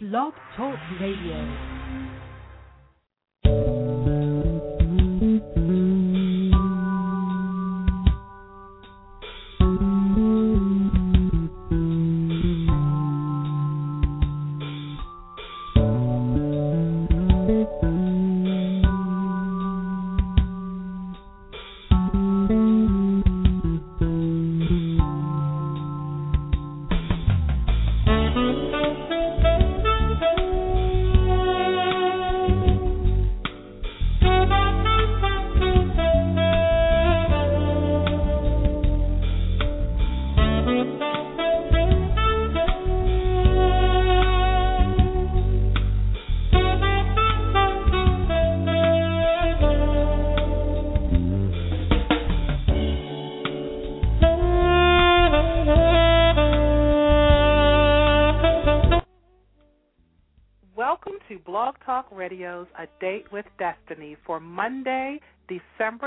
Blog Talk Radio.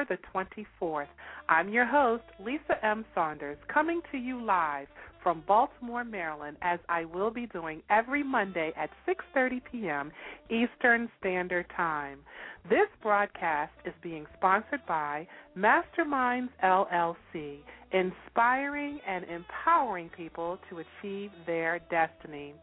The 24th. I'm your host, Lisa M. Saunders, coming to you live from Baltimore, Maryland, as I will be doing every Monday at 6:30 p.m. Eastern Standard Time. This broadcast is being sponsored by Masterminds LLC, inspiring and empowering people to achieve their destiny.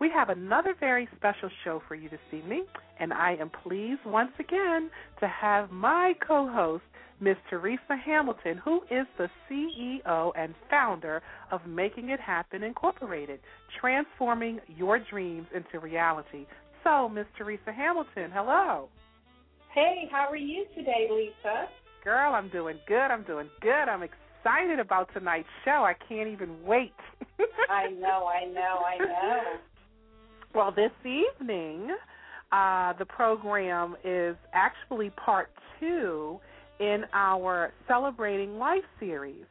We have another very special show for you this evening, and I am pleased once again to have my co host, Ms. Teresa Hamilton, who is the CEO and founder of Making It Happen Incorporated, transforming your dreams into reality. So, Ms. Teresa Hamilton, hello. Hey, how are you today, Lisa? Girl, I'm doing good. I'm doing good. I'm excited about tonight's show. I can't even wait. I know, I know, I know. Well, this evening, uh, the program is actually part two in our Celebrating Life series.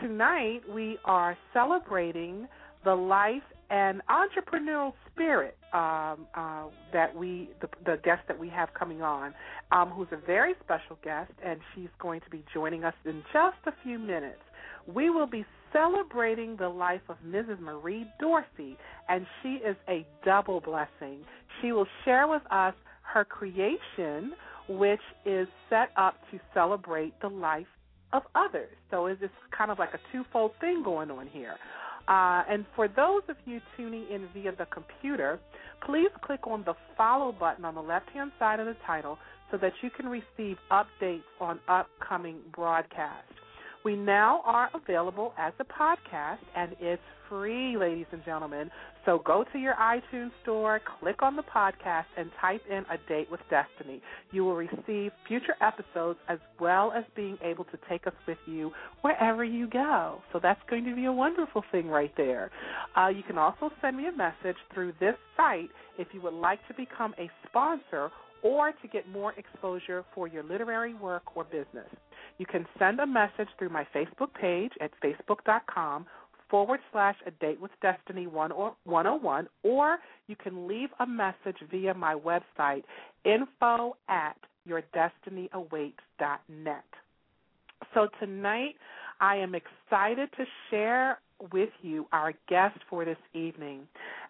Tonight, we are celebrating the life and entrepreneurial spirit um, uh, that we, the, the guest that we have coming on, um, who's a very special guest, and she's going to be joining us in just a few minutes. We will be celebrating the life of Mrs. Marie Dorsey, and she is a double blessing. She will share with us her creation, which is set up to celebrate the life of others. So it's kind of like a twofold thing going on here. Uh, and for those of you tuning in via the computer, please click on the follow button on the left hand side of the title so that you can receive updates on upcoming broadcasts. We now are available as a podcast, and it's free, ladies and gentlemen. So go to your iTunes store, click on the podcast, and type in A Date with Destiny. You will receive future episodes as well as being able to take us with you wherever you go. So that's going to be a wonderful thing right there. Uh, you can also send me a message through this site if you would like to become a sponsor or to get more exposure for your literary work or business. You can send a message through my Facebook page at facebook.com forward slash a date with destiny 101 or you can leave a message via my website info at yourdestinyawaits.net so tonight i am excited to share with you our guest for this evening.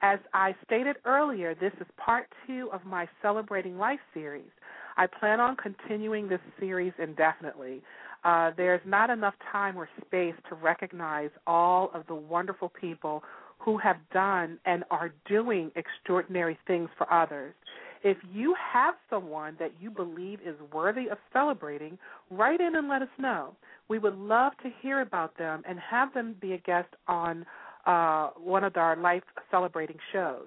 As i stated earlier this is part two of my celebrating life series i plan on continuing this series indefinitely uh, there's not enough time or space to recognize all of the wonderful people who have done and are doing extraordinary things for others. If you have someone that you believe is worthy of celebrating, write in and let us know. We would love to hear about them and have them be a guest on uh, one of our life celebrating shows.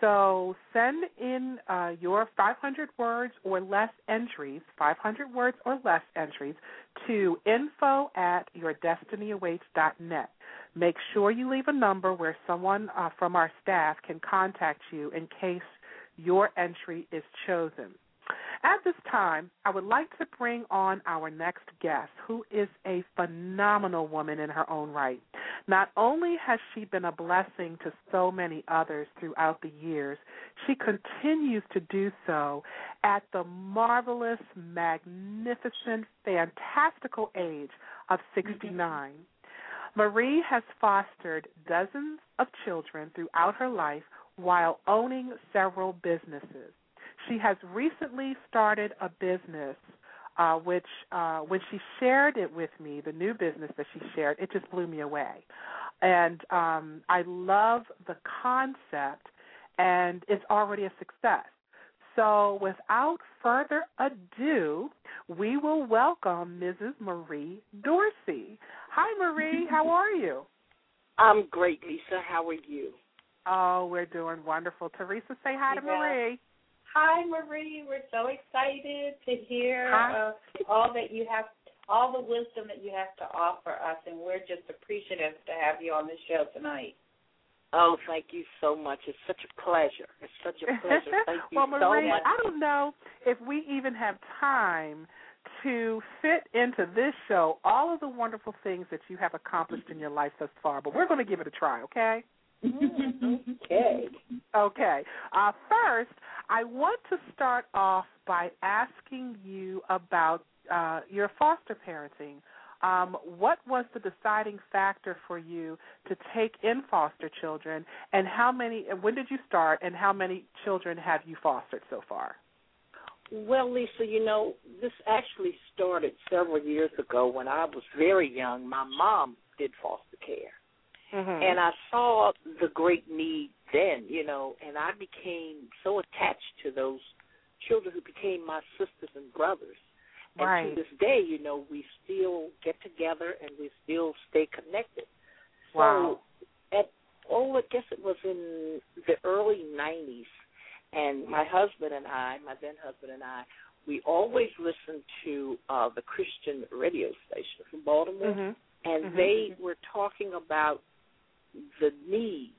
So send in uh, your 500 words or less entries, 500 words or less entries, to info at yourdestinyawaits.net. Make sure you leave a number where someone uh, from our staff can contact you in case your entry is chosen. At this time, I would like to bring on our next guest, who is a phenomenal woman in her own right. Not only has she been a blessing to so many others throughout the years, she continues to do so at the marvelous, magnificent, fantastical age of mm-hmm. 69. Marie has fostered dozens of children throughout her life while owning several businesses. She has recently started a business uh, which uh, when she shared it with me, the new business that she shared, it just blew me away. And um, I love the concept, and it's already a success. So, without further ado, we will welcome Mrs. Marie Dorsey. Hi, Marie. How are you? I'm great, Lisa. How are you? Oh, we're doing wonderful. Teresa, say hi to Yeah. Marie. Hi, Marie. We're so excited to hear uh, all that you have, all the wisdom that you have to offer us, and we're just appreciative to have you on the show tonight. Oh, thank you so much. It's such a pleasure. It's such a pleasure. Thank you well, so Marie, much. I don't know if we even have time to fit into this show all of the wonderful things that you have accomplished in your life thus far, but we're going to give it a try, okay? Okay. Okay. Uh, first, I want to start off by asking you about uh, your foster parenting. Um, what was the deciding factor for you to take in foster children, and how many? When did you start, and how many children have you fostered so far? Well, Lisa, you know, this actually started several years ago when I was very young. My mom did foster care. Mm-hmm. And I saw the great need then, you know, and I became so attached to those children who became my sisters and brothers. And Right. to this day, you know, we still get together and we still stay connected. Wow. So at oh, I guess it was in the early nineties and my husband and I, my then husband and I, we always listened to uh the Christian radio station from Baltimore Mhm. and Mhm. they were talking about the need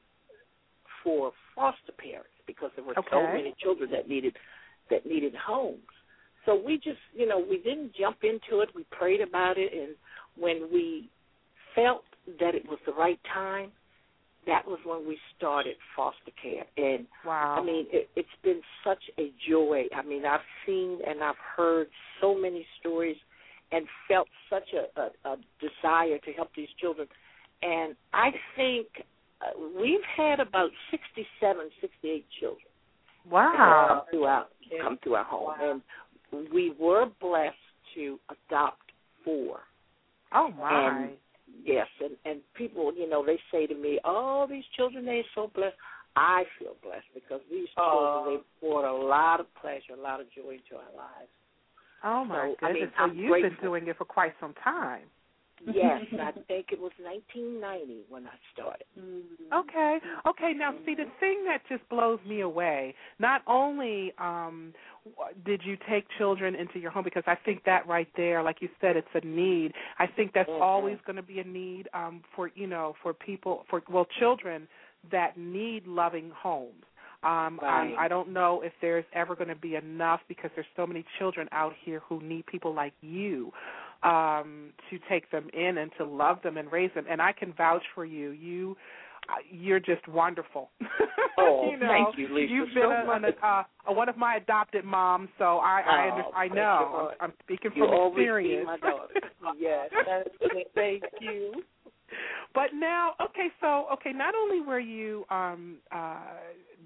for foster parents because there were so many children that needed that needed homes. So we just, you know, we didn't jump into it. We prayed about it, and when we felt that it was the right time, that was when we started foster care. And Wow. I mean, it, it's been such a joy. I mean, I've seen and I've heard so many stories and felt such a, a, a desire to help these children. And I think we've had about 67, 68 children wow. come through our come through our home, Wow. and we were blessed to adopt four. Oh my. And yes, and and people, you know, they say to me, "Oh, these children, they're so blessed." I feel blessed because these Aw. children they brought a lot of pleasure, a lot of joy into our lives. oh my so, I mean, so I'm you've grateful. been doing it for quite some time. Yes, I think it was 1990 when I started. Mm-hmm. Okay. Okay. Now, see, the thing that just blows me away. Not only um, did you take children into your home, because I think that right there, like you said, it's a need. I think that's Mhm. always going to be a need um, for you know for people for well children that need loving homes. Um, Right. I, I don't know if there's ever going to be enough because there's so many children out here who need people like you um, to take them in and to love them and raise them. And I can vouch for you. You uh, you're just wonderful. Oh, you know, thank you, Lisa, You've so been a, an, uh, one of my adopted moms, so I I, Oh, under, I know. I'm. I'm speaking You from experience. my daughter. yes, thank you. But now, okay, so okay, not only were you um uh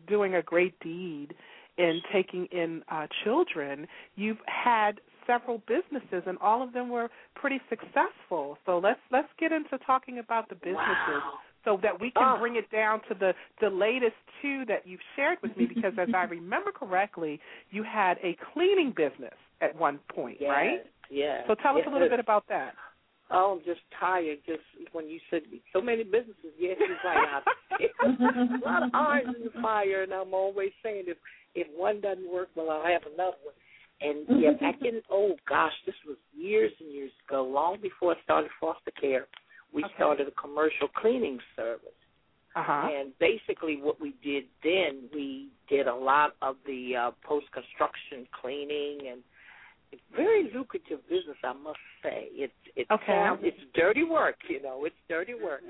doing a great deed in taking in uh children, you've had several businesses and all of them were pretty successful. So let's let's get into talking about the businesses Wow. so that we can Oh. bring it down to the the latest two that you've shared with me because as I remember correctly, you had a cleaning business at one point, Yes, right? Yes. So tell us a little bit about that. Oh, I'm just tired. Just when you said so many businesses, yes, you're right. I, a lot of irons in the fire, and I'm always saying if if one doesn't work, well, I'll have another one. And yeah, back in oh gosh, this was years and years ago, long before I started foster care. We Okay. started a commercial cleaning service. Uh-huh. And basically, what we did then, we did a lot of the uh, post construction cleaning and it's very lucrative business, I must say. It's it Okay. sounds it's dirty work, you know, it's dirty work.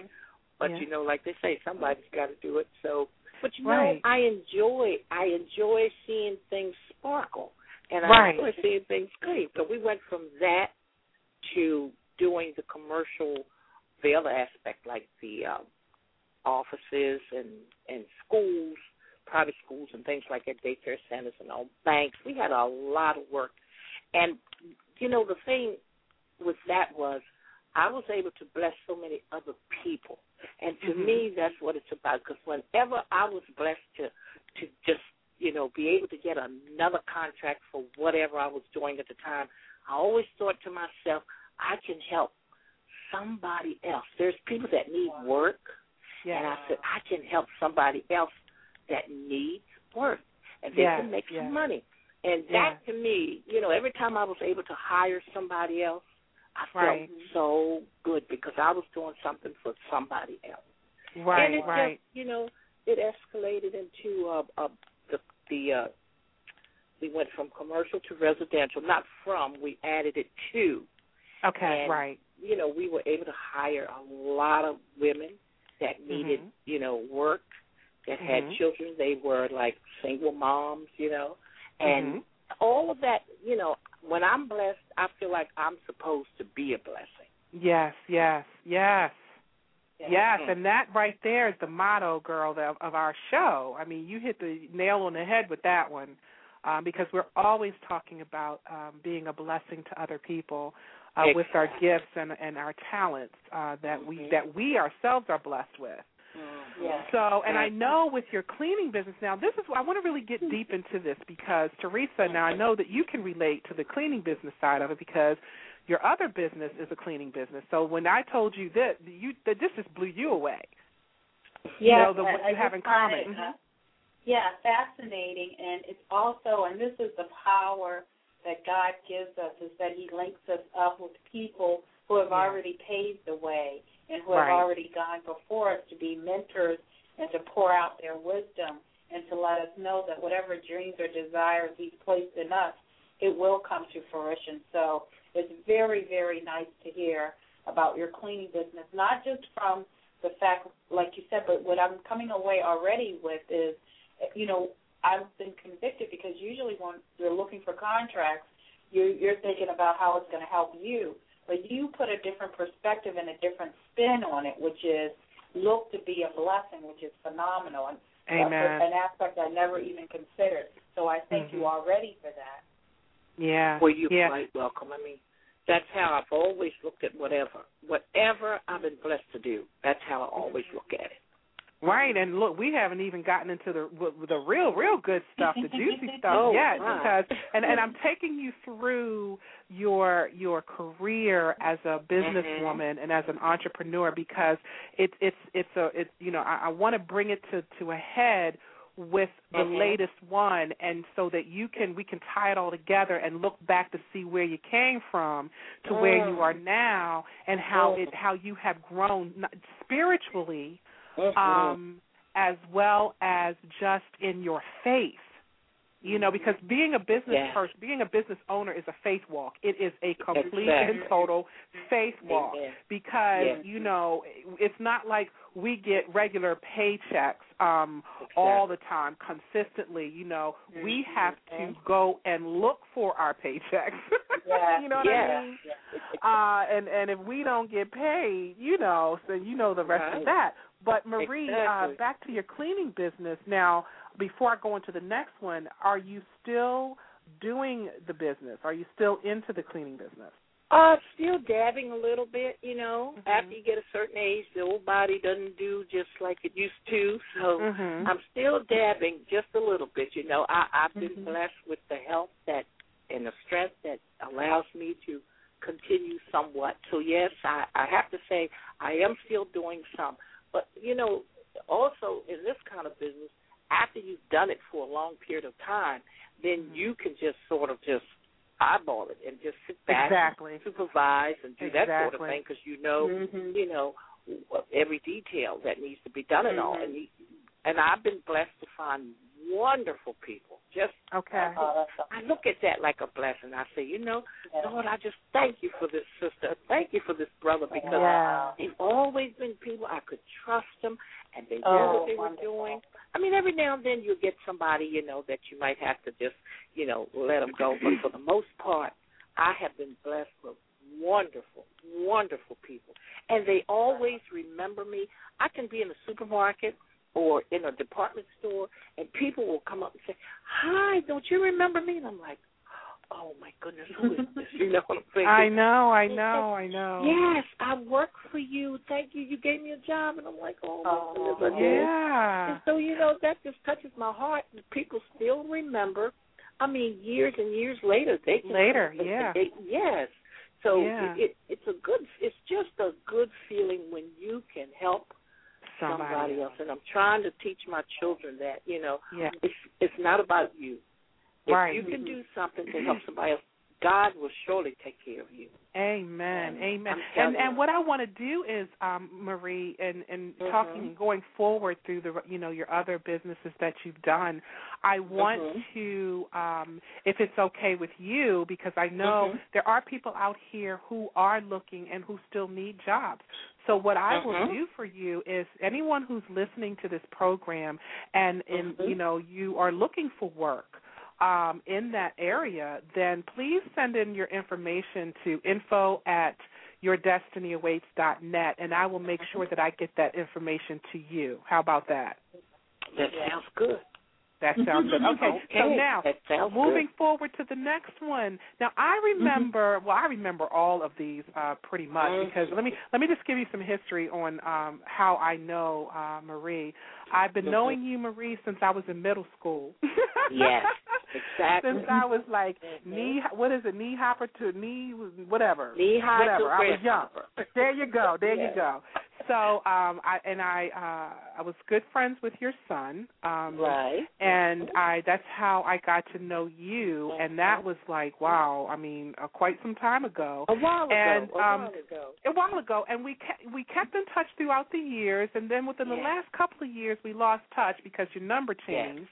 But Yeah. you know, like they say, somebody's got to do it. So, but you Right. know, I enjoy I enjoy seeing things sparkle, and Right. I enjoy seeing things clean. So we went from that to doing the commercial, the other aspect, like the um, offices and and schools. private schools and things like that, daycare centers and all banks. We had a lot of work, and you know the thing with that was I was able to bless so many other people, and to Mhm. me that's what it's about. Because whenever I was blessed to to just you know be able to get another contract for whatever I was doing at the time, I always thought to myself, I can help somebody else. There's people that need work. Yeah. And I said, I can help somebody else that needs work and they Yes, can make yes. some money. And that to me, you know, every time I was able to hire somebody else, I felt Right. so good because I was doing something for somebody else. Right, and it right. just, you know, it escalated into a, uh, the uh, we went from commercial to residential. Not from, we added it to. Okay, and, right. You know, we were able to hire a lot of women that needed, Mhm. you know, work, that had Mhm. children. They were like single moms, you know, and Mhm. all of that. You know, when I'm blessed, I feel like I'm supposed to be a blessing. Yes, yes, yes. Yes, Mhm. and that right there is the motto, girl, of, of our show. I mean, you hit the nail on the head with that one, um, because we're always talking about um, being a blessing to other people uh, with our gifts and, and our talents uh, that we Mhm. that we ourselves are blessed with. Yeah. So, and I know with your cleaning business now, this is I want to really get deep into this because Teresa, now I know that you can relate to the cleaning business side of it because your other business is a cleaning business. So when I told you that, you that this just blew you away. Yeah, know, the- what I, you I have in common. it, uh, yeah, fascinating, and it's also, and this is the power that God gives us, is that He links us up with people who have Yeah. already paved the way and who Right. have already gone before us to be mentors and to pour out their wisdom and to let us know that whatever dreams or desires He's placed in us, it will come to fruition. So it's very, very nice to hear about your cleaning business, not just from the fact, like you said, but what I'm coming away already with is, you know, I've been convicted because usually when you're looking for contracts, you're, you're thinking about how it's going to help you, but you put a different perspective and a different spin on it, which is look to be a blessing, which is phenomenal, and that's Amen. an aspect I never even considered. So I thank Mhm. you already for that. Yeah. Well, you're yeah. quite welcome. I mean, that's how I've always looked at whatever, whatever I've been blessed to do. That's how I always look at it. Right, and look, we haven't even gotten into the the real, real good stuff, the juicy stuff Oh, yet, because and and I'm taking you through your your career as a businesswoman mm-hmm. and as an entrepreneur because it's it's it's a it's you know I, I want to bring it to to a head with the Mhm. latest one and so that you can we can tie it all together and look back to see where you came from to where you Mm. are now and how Mm. it how you have grown spiritually Mhm. um, as well as just in your faith. You know, because being a business person, being a business owner is a faith walk. It is a complete Exactly. and total faith walk Amen. because you know it's not like we get regular paychecks um all the time consistently you know. We Mhm. have to go and look for our paychecks. Yeah. you know what Yeah. i mean? Uh and and if we don't get paid you know so you know the rest Right. of that. But marie uh back to your cleaning business. Now before i go into the next one are you still doing the business? Are you still into the cleaning business Uh, still dabbing a little bit, you know. Mhm. After you get a certain age, the old body doesn't do just like it used to. So Mhm. I'm still dabbing just a little bit, you know. I, I've been Mhm. blessed with the health that and the strength that allows me to continue somewhat. So yes, I, I have to say I am still doing some. But you know, also in this kind of business, after you've done it for a long period of time, then Mhm. you can just sort of just eyeball it and just sit back Exactly. and supervise and do that sort of thing because you know Mhm. you know every detail that needs to be done and all Mhm. and and I've been blessed to find wonderful people just Okay. That's I look at that like a blessing. I say, you know, awesome. Lord, I just thank you for this sister. Thank you for this brother because Yeah. they've always been people I could trust them and they knew Oh, what they wonderful. were doing. I mean, every now and then you'll get somebody, you know, that you might have to just, you know, let them go. But for the most part, I have been blessed with wonderful, wonderful people. And they always remember me. I can be in the supermarket or in a department store, and people will come up and say, "Hi, don't you remember me?" And I'm like, "Oh my goodness, who is this?" You know what I'm saying? I know, I know, I know. Yes, I work for you. Thank you. You gave me a job, and I'm like, "Oh my oh, goodness, I did." Yeah. And so you know that just touches my heart. And People still remember. I mean, years and years later, they can Later, they- yeah. they- yes. So Yeah. it, it it's a good. It's just a good feeling when you can help somebody, else. And I'm trying to teach my children that you know Yeah. it's it's not about you. If Right. you can mm-hmm. do something to help somebody else, God will surely take care of you. Amen. Amen. And and what I want to do is, um, Marie, and and Mhm. talking going forward through the you know your other businesses that you've done, I want Mhm. to, um, if it's okay with you, because I know Mhm. there are people out here who are looking and who still need jobs. So what I will Mhm. do for you is anyone who's listening to this program and and Mhm. you know you are looking for work um, in that area, then please send in your information to info at yourdestinyawaits.net, and I will make sure that I get that information to you. How about that? That sounds good. That sounds good. Okay, so now moving good. forward to the next one. Now I remember, well, I remember all of these uh, pretty much Mhm. because let me let me just give you some history on um, how I know uh, Marie. I've been Mhm. knowing you, Marie, since I was in middle school. Yes, exactly. Since I was like Mhm. knee, what is it, knee hopper to knee, whatever. Knee high whatever. I was young. There you go. There Yeah. you go. So, um, I and I, uh, I was good friends with your son. Um, Right. and I that's how I got to know you and that was like wow I mean uh, quite some time ago A while ago. And, a um, while ago. a while ago and we kept we kept in touch throughout the years and then within the last couple of years we lost touch because your number changed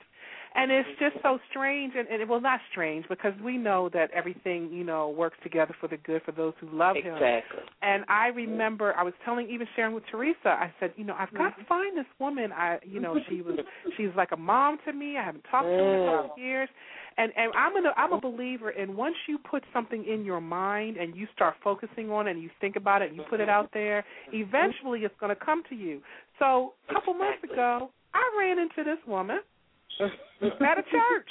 and it's just so strange and, and well not strange because we know that everything you know works together for the good for those who love him Exactly. and I remember I was telling, even sharing with Teresa, I said, you know, I've got to find this woman. I, you know, she was, she's like a mom to me. I haven't talked to her in a couple of years, and and I'm a, I'm a believer in once you put something in your mind and you start focusing on it and you think about it and you put it out there, eventually it's going to come to you. So a couple months ago, I ran into this woman at a church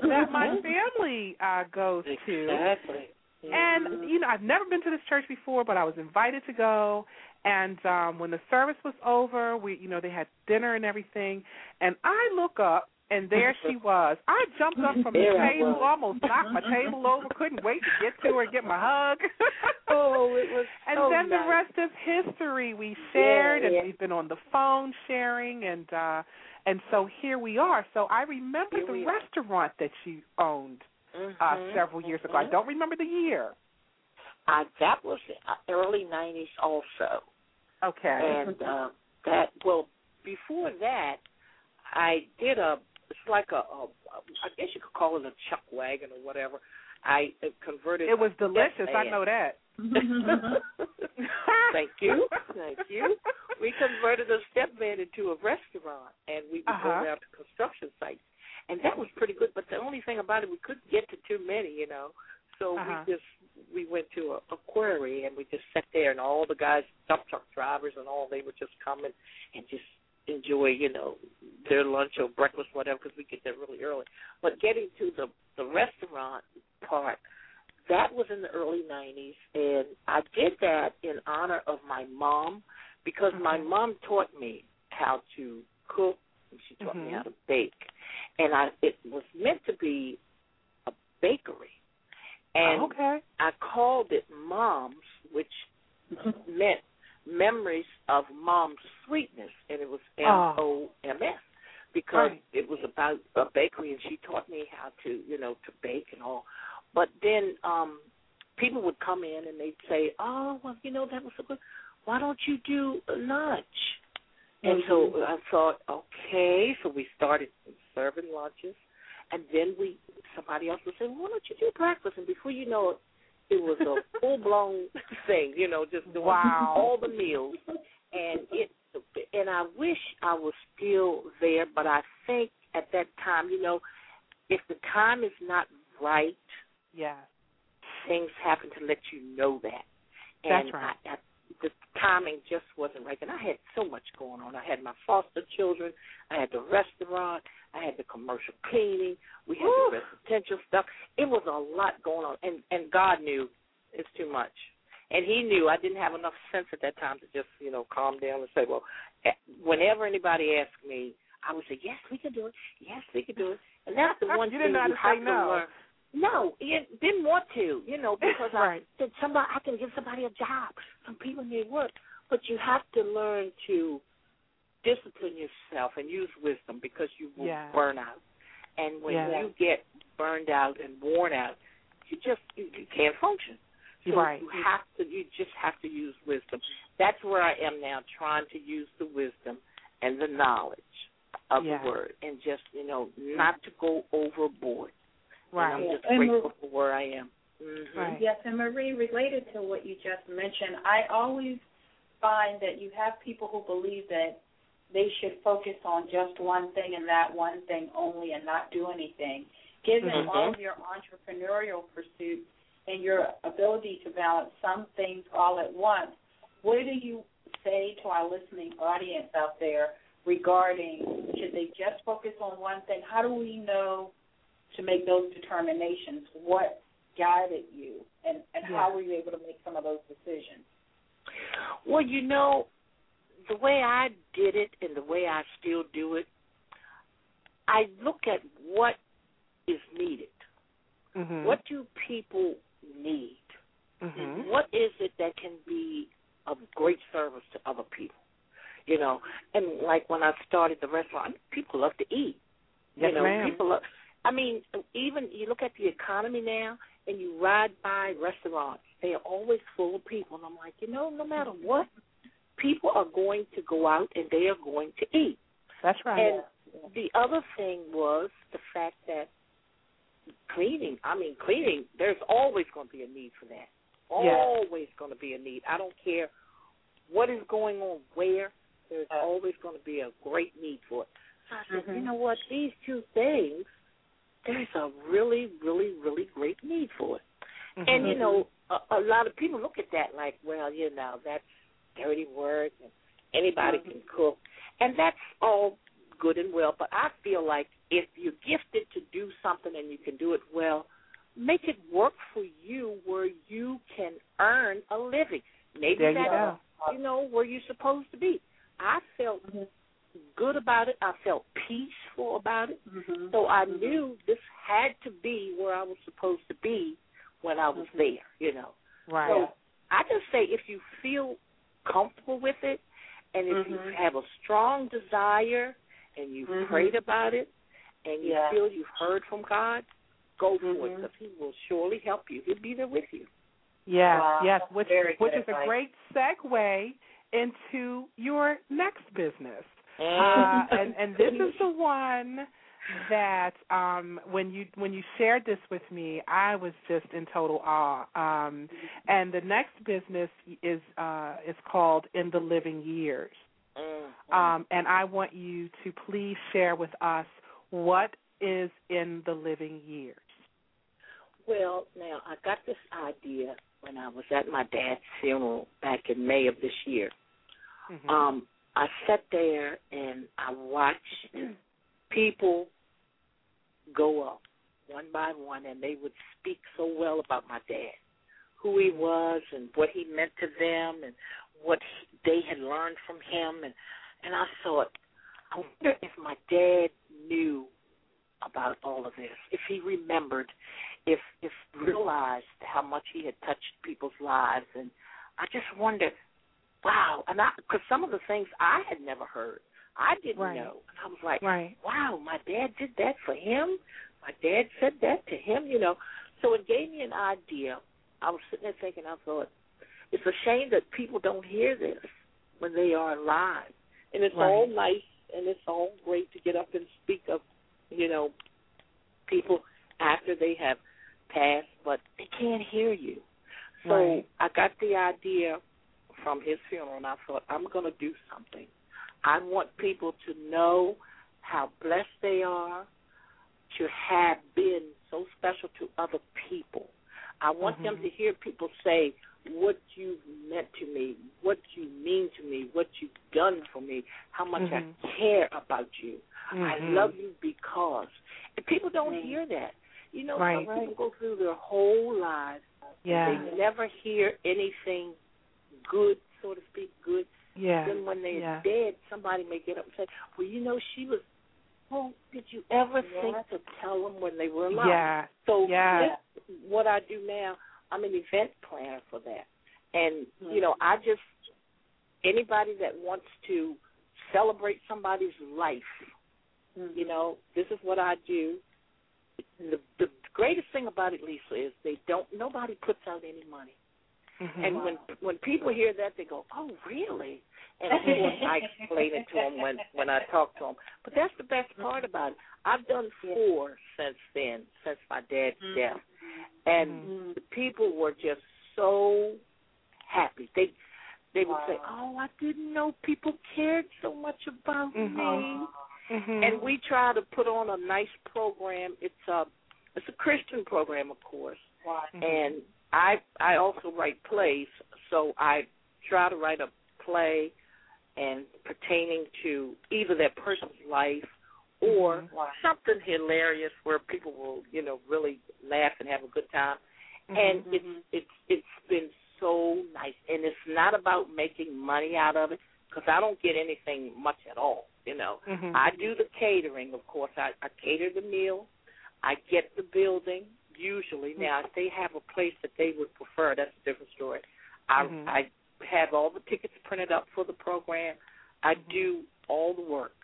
that my family uh goes to. Exactly. And you know, I've never been to this church before, but I was invited to go. And um when the service was over, we you know, they had dinner and everything, and I look up and there she was. I jumped up from the There table, almost knocked my table over, couldn't wait to get to her and get my hug. Oh, it was and so then nice. the rest is history. We shared Yeah, and we've been on the phone sharing and uh and so here we are. So I remember Here the restaurant are. that you owned uh Mhm, several years ago. I mhm. don't remember the year. Uh, that was uh, early '90s, also, Okay. and uh, that well before that, I did a it's like a, a I guess you could call it a chuck wagon or whatever. I uh, converted. It was delicious. I know that. Thank you, thank you. We converted a step van into a restaurant, and we would go Uh-huh. around to construction sites, and that was pretty good. But the only thing about it, we couldn't get to too many, you know. So Uh-huh. we just we went to a, a quarry, and we just sat there, and all the guys, dump truck drivers, and all they would just come and and just enjoy, you know, their lunch or breakfast, whatever, because we get there really early. But getting to the the restaurant part, that was in the early '90s, and I did that in honor of my mom because my Mhm. mom taught me how to cook, and she taught me Mhm. how to bake, and I it was meant to be a bakery, and okay. I called it Mom's, which meant memories of mom's sweetness, and it was M O M S because Right. it was about a bakery, and she taught me how to, you know, to bake and all. But then um people would come in and they'd say, "Oh, well, you know, that was so good. Why don't you do lunch?" And so I thought, okay, so we started serving lunches, and then we somebody else would say, "Why don't you do breakfast?" And before you know it, it was a full blown thing, you know, just doing Wow. all the meals, and it. And I wish I was still there, but I think at that time, you know, if the time is not right, Yeah. things happen to let you know that. That's right. I, I, the timing just wasn't right. And I had so much going on. I had my foster children, I had the restaurant, I had the commercial cleaning, we had Ooh. the residential stuff. It was a lot going on, and and God knew it's too much. And he knew I didn't have enough sense at that time to just, you know, calm down and say, well, eh, whenever anybody asked me, I would say, yes, we can do it. Yes, we can do it. And that's the one You thing didn't know how you to say no. learn. No, you didn't want to, you know, because Right. I said somebody I can give somebody a job. Some people need work, but you have to learn to discipline yourself and use wisdom because you will Yeah. burn out. And when Yeah. you get burned out and worn out, you just you, you can't function. So Right. you have to you just have to use wisdom. That's where I am now, trying to use the wisdom and the knowledge of Yeah. the word and just, you know, not to go overboard. And I'm Right. just And grateful for where I am. hmm Right. Yes, and Marie, related to what you just mentioned, I always find that you have people who believe that they should focus on just one thing and that one thing only and not do anything. Given Mhm. all of your entrepreneurial pursuits and your ability to balance some things all at once, what do you say to our listening audience out there regarding should they just focus on one thing? How do we know to make those determinations? What guided you and, and how were you able to make some of those decisions? Well, you know, the way I did it and the way I still do it, I look at what is needed. Mhm. What do people need? Mhm. What is it that can be of great service to other people? You know, and like when I started the restaurant, people love to eat. Yes, you know, ma'am. people love. I mean, even you look at the economy now, and you ride by restaurants, they are always full of people, and I'm like, you know, no matter what, people are going to go out and they are going to eat. That's right. And the other thing was the fact that cleaning, I mean, cleaning, there's always going to be a need for that. Always going to be a need. I don't care what is going on where, there's always going to be a great need for it. So I said, Mhm. you know what, these two things, there's a really, really, really great need for it. Mhm. And you know, a, a lot of people look at that like, well, you know, that's dirty work, and anybody can cook, and that's all good and well. But I feel like if you're gifted to do something and you can do it well, make it work for you where you can earn a living. Maybe There you that's go. you know where you're supposed to be. I felt Mhm. Good about it. I felt peaceful about it. Mm-hmm. So I knew this had to be where I was supposed to be when I was Mhm. there, you know. Right. So I just say if you feel comfortable with it and if you Mhm. have a strong desire and you've Mhm. prayed about it and you Yeah. feel you've heard from God, go for it because He will surely help you. He'll be there with you. Yes, Wow, yes, which which good is a great segue into your next business. Uh, Mm-hmm. and and this is the one that um when you when you shared this with me, I was just in total awe. Um and the next business is uh is called In the Living Years. Mhm. Um and I want you to please share with us what is in the living years. Well, now I got this idea when I was at my dad's funeral back in May of this year. Mhm. Um, I sat there and I watched people go up one by one, and they would speak so well about my dad, who he was, and what he meant to them, and what he, they had learned from him, and and I thought, I wonder if my dad knew about all of this, if he remembered, if if realized how much he had touched people's lives, and I just wondered, wow, and I because some of the things I had never heard, I didn't Right. know, and I was like, Right. wow, my dad did that for him. My dad said that to him, you know. So it gave me an idea. I was sitting there thinking, I thought, it's a shame that people don't hear this when they are alive. And it's Right. all nice and it's all great to get up and speak of, you know, people after they have passed, but they can't hear you. So Right. I got the idea from his funeral, and I thought, I'm going to do something. I want people to know how blessed they are to have been so special to other people. I want Mhm. them to hear people say what you've meant to me, what you mean to me, what you've done for me, how much Mhm. I care about you. I Mhm. love you because. And people don't hear that. You know, Right. some people go through their whole lives. Yeah. They never hear anything good, so to speak, good. Yeah. Then when they're Yeah. dead, somebody may get up and say, "Well, you know, she was." Well, did you ever think to tell them when they were alive? Yeah. So Yeah. this, what I do now, I'm an event planner for that, and hmm. you know, I just anybody that wants to celebrate somebody's life, hmm. you know, this is what I do. The the greatest thing about it, Lisa, is they don't. Nobody puts out any money. Mhm. And when when people hear that, they go, "Oh, really?" And of course, I explain it to them when when I talk to them. But that's the best part about it. I've done four since then, since my dad's death, and Mhm. the people were just so happy. They they would say, "Oh, I didn't know people cared so much about Mhm. me." Mhm. And we try to put on a nice program. It's a it's a Christian program, of course Wow. And I I also write plays, so I try to write a play and pertaining to either that person's life or Mhm. Something hilarious where people will, you know, really laugh and have a good time. And Mhm. it's it's it's been so nice, and it's not about making money out of it because I don't get anything much at all, you know. Mhm. I do the catering, of course. I, I cater the meal. I get the building usually. Now, if they have a place that they would prefer, that's a different story. I Mhm. I have all the tickets printed up for the program. I do all the work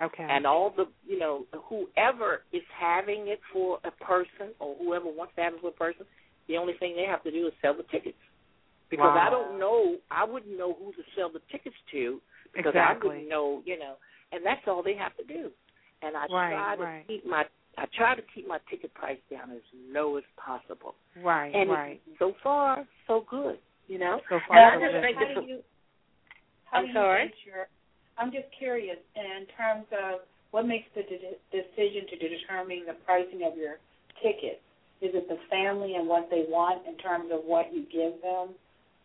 Okay. and all the you know whoever is having it for a person or whoever wants to have it for a person. The only thing they have to do is sell the tickets because I don't know. I wouldn't know who to sell the tickets to because I wouldn't know, you know, and that's all they have to do. And I Right, try to right. keep my I try to keep my ticket price down as low as possible. Right. And right. so far, so good, you know. So And far, I how so do just you- good. think how it's do a- you, how I'm do you sorry? your, I'm just curious in terms of what makes the de- decision to determine the pricing of your tickets. Is it the family and what they want in terms of what you give them,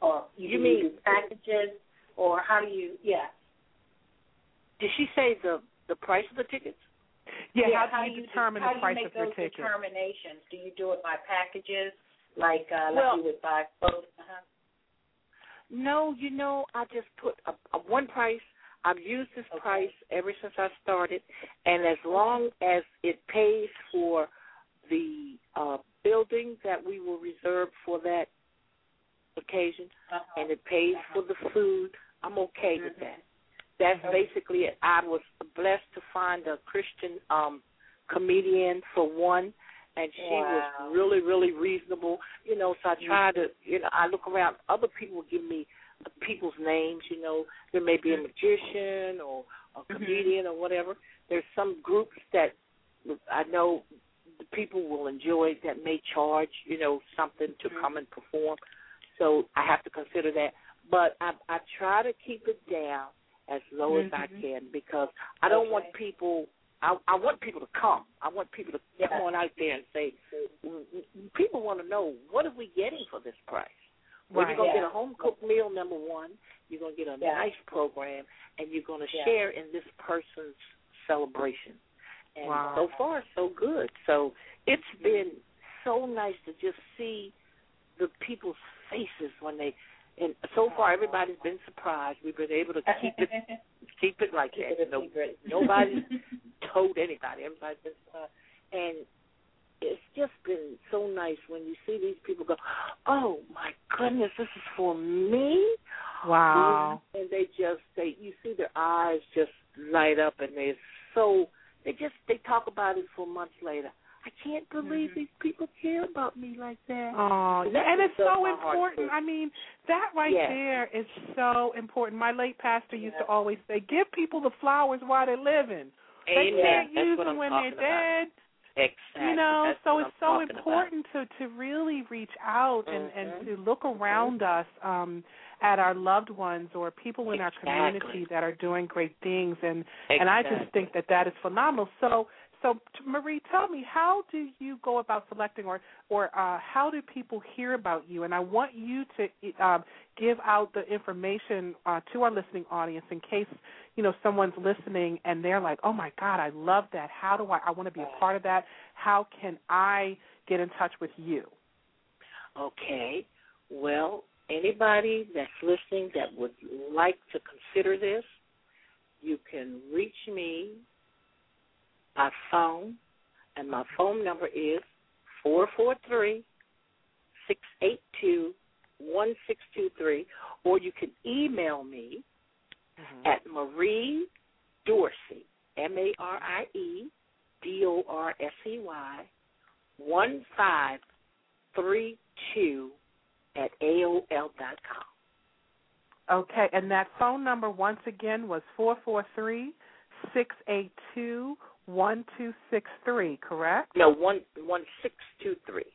or you, You mean- packages, or how do you? Yeah. Did she say the the price of the tickets? Yeah, how do you determine how the price of particular? How do you make your those ticket? determinations? Do you do it by packages, like uh, Well- like you would buy both? Uh-huh. No, you know, I just put a, a one price. I've used this Okay. price ever since I started, and as long as it pays for the uh, building that we will reserve for that occasion, Uh-huh. and it pays for the food, I'm okay with Mhm. that. That's basically it. I was blessed to find a Christian um comedian for one, and she Wow. was really, really reasonable. You know, so I try to, you know, I look around. Other people give me people's names. You know, there may be a magician or a comedian or whatever. There's some groups that I know the people will enjoy that may charge, you know, something to Mhm. come and perform. So I have to consider that. But I I try to keep it down as low as I Mhm. can because I don't want people I I want people to come. I want people to Yeah. come on out there and say "Mm, mm, people want to know what are we getting for this price? Well, Right. you're going to Yeah. get a home cooked meal number 1, you're going to get a Yeah. nice program and you're going to Yeah. share in this person's celebration. And Wow. so far so good. So it's been so nice to just see the people's faces when they and so far everybody's been surprised. We've been able to keep it keep it like Keep that. it No- secret. nobody's told anybody. Everybody's been surprised. And it's just been so nice when you see these people go, Oh my goodness, this is for me Wow. and they just they you see their eyes just light up and they're so they just they talk about it for months later. I can't believe Mhm. these people care about me like that. Oh, And yeah, and it's so important. I mean, that right there is so important. My late pastor used to always say, "Give people the flowers while they're living. They can't That's use them when they're about. dead." Exactly. You know, That's so it's so talking about. important to to really reach out and and Mhm. to look around us um at our loved ones or people in our community that are doing great things and and I just think that that is phenomenal. So so Marie, tell me, how do you go about selecting, or or uh, how do people hear about you? And I want you to um, give out the information uh, to our listening audience in case you know someone's listening and they're like, "Oh my God, I love that. How do I? I want to be a part of that. How can I get in touch with you?" Okay. Well, anybody that's listening that would like to consider this, you can reach me by phone, and my phone number is four four three six eight two one six two three, or you can email me mm-hmm. at Marie Dorsey M A R I E D O R S E Y one five three two at AOL dot com. Okay, and that phone number once again was four four three six eight two one two six three, correct? No, one one six two three.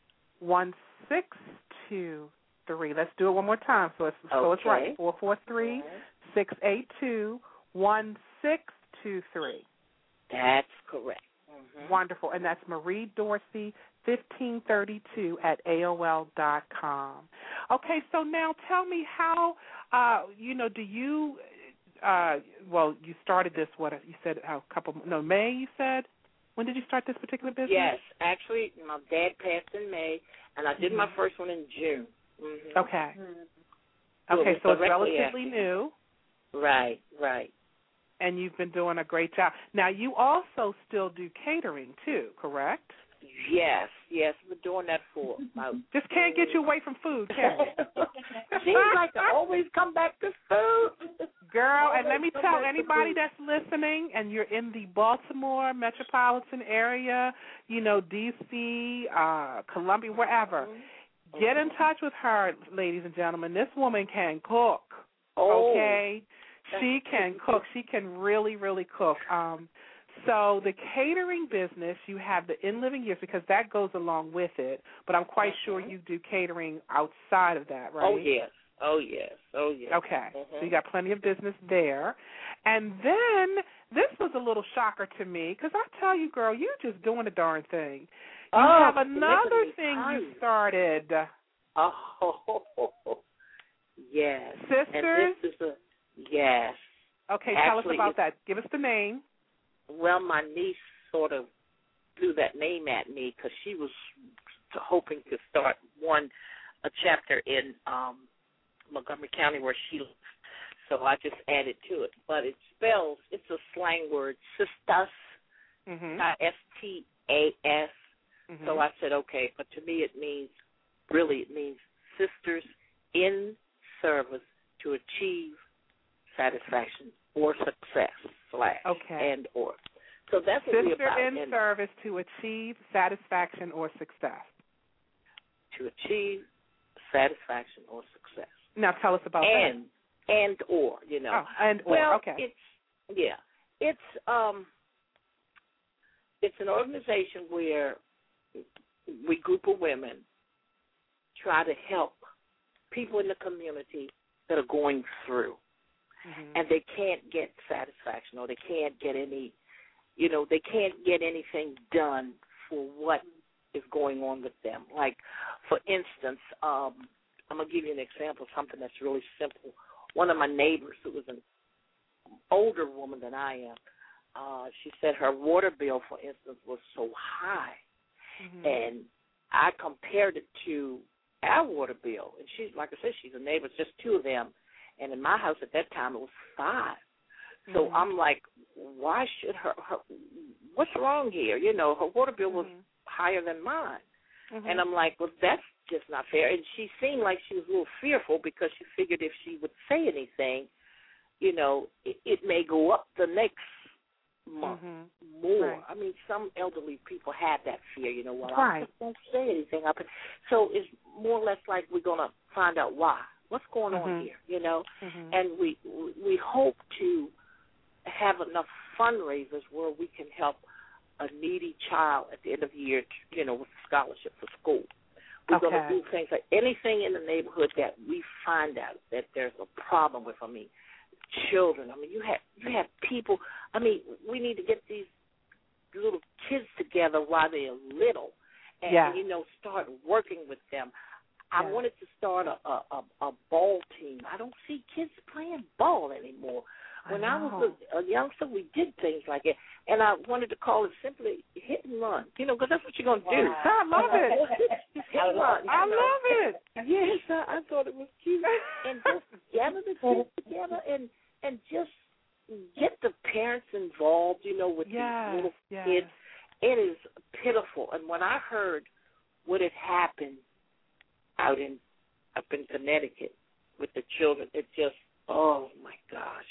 One six two three. Let's do it one more time. So it's okay. so it's right. Four four three six eight two one six two three. That's correct. Mm-hmm. Wonderful. And that's Marie Dorsey 1532 at AOL dot com. Okay, so now tell me how, uh, you know, do you, uh, well, you started this, what, you said a couple, no, May, you said? When did you start this particular business? Yes, actually, my dad passed in May, and I did mm-hmm. my first one in June. Mm-hmm. Okay. Mm-hmm. Okay, so, it's relatively after. new. Right, right and you've been doing a great job. Now, you also still do catering too, correct? Yes, yes, we're doing that for about. Just can't get you away from food, can Seems like I always come back to food. Girl, and let me tell anybody that's listening, and you're in the Baltimore metropolitan area, you know, D.C., uh, Columbia, wherever. Mm-hmm. Get in touch with her, ladies and gentlemen. This woman can cook. Oh. Okay, she can cook. She can really, really cook. Um, so the catering business, you have the in living years because that goes along with it. But I'm quite mm-hmm. sure you do catering outside of that, right? Oh yes, oh yes, oh yes. Okay, mm-hmm. so you got plenty of business there, and then this was a little shocker to me because I tell you, girl, you just doing a darn thing. You oh, have another thing you started. Oh, yes. Sisters. And this is a yes. Okay, Actually, tell us about that. Give us the name well, my niece sort of threw that name at me because she was hoping to start one a chapter in um Montgomery County where she lives. So I just added to it. But it spells it's a slang word, sistas mm-hmm. S T A S. Mm-hmm. So I said, okay, but to me it means really it means sisters in service to achieve satisfaction or success slash okay. and or. So that's what Sister about. in and service to achieve satisfaction or success. To achieve satisfaction or success. Now tell us about and, that. And or, you know. Oh, and or, well, okay. it's yeah. It's um it's an organization where we group of women try to help people in the community that are going through mm-hmm. and they can't get satisfaction or they can't get any you know they can't get anything done for what is going on with them like for instance um i'm going to give you an example of something that's really simple one of my neighbors who was an older woman than i am uh she said her water bill for instance was so high mm-hmm. and i compared it to our water bill and she's like i said she's a neighbor it's just two of them and in my house at that time it was 5 So mm-hmm. I'm like, why should her, her? What's wrong here? You know, her water bill was mm-hmm. higher than mine, mm-hmm. and I'm like, well, that's just not fair. And she seemed like she was a little fearful because she figured if she would say anything, you know, it, it may go up the next month mm-hmm. more. Right. I mean, some elderly people have that fear, you know. Well, right. I just won't say anything up. So it's more or less like we're gonna find out why. What's going mm-hmm. on here, you know? Mm-hmm. And we we hope to have enough fundraisers where we can help a needy child at the end of the year, you know, with a scholarship for school. We're okay. going to do things like anything in the neighborhood that we find out that there's a problem with. I mean, children. I mean, you have you have people. I mean, we need to get these little kids together while they're little, and Yeah. you know start working with them. I Yeah. wanted to start a, a a a ball team. I don't see kids playing ball anymore. When I, know. was a, a youngster, we did things like it, and I wanted to call it simply hit and run. You know, because that's what you're gonna do. Wow. I love it. Just hit and run. I know. love it. Yes, I, I thought it was cute. And just gather the kids together and and just get the parents involved, you know, with Yes, these little yes. kids. It is pitiful. And when I heard what had happened out in up in Connecticut with the children, it just oh my gosh.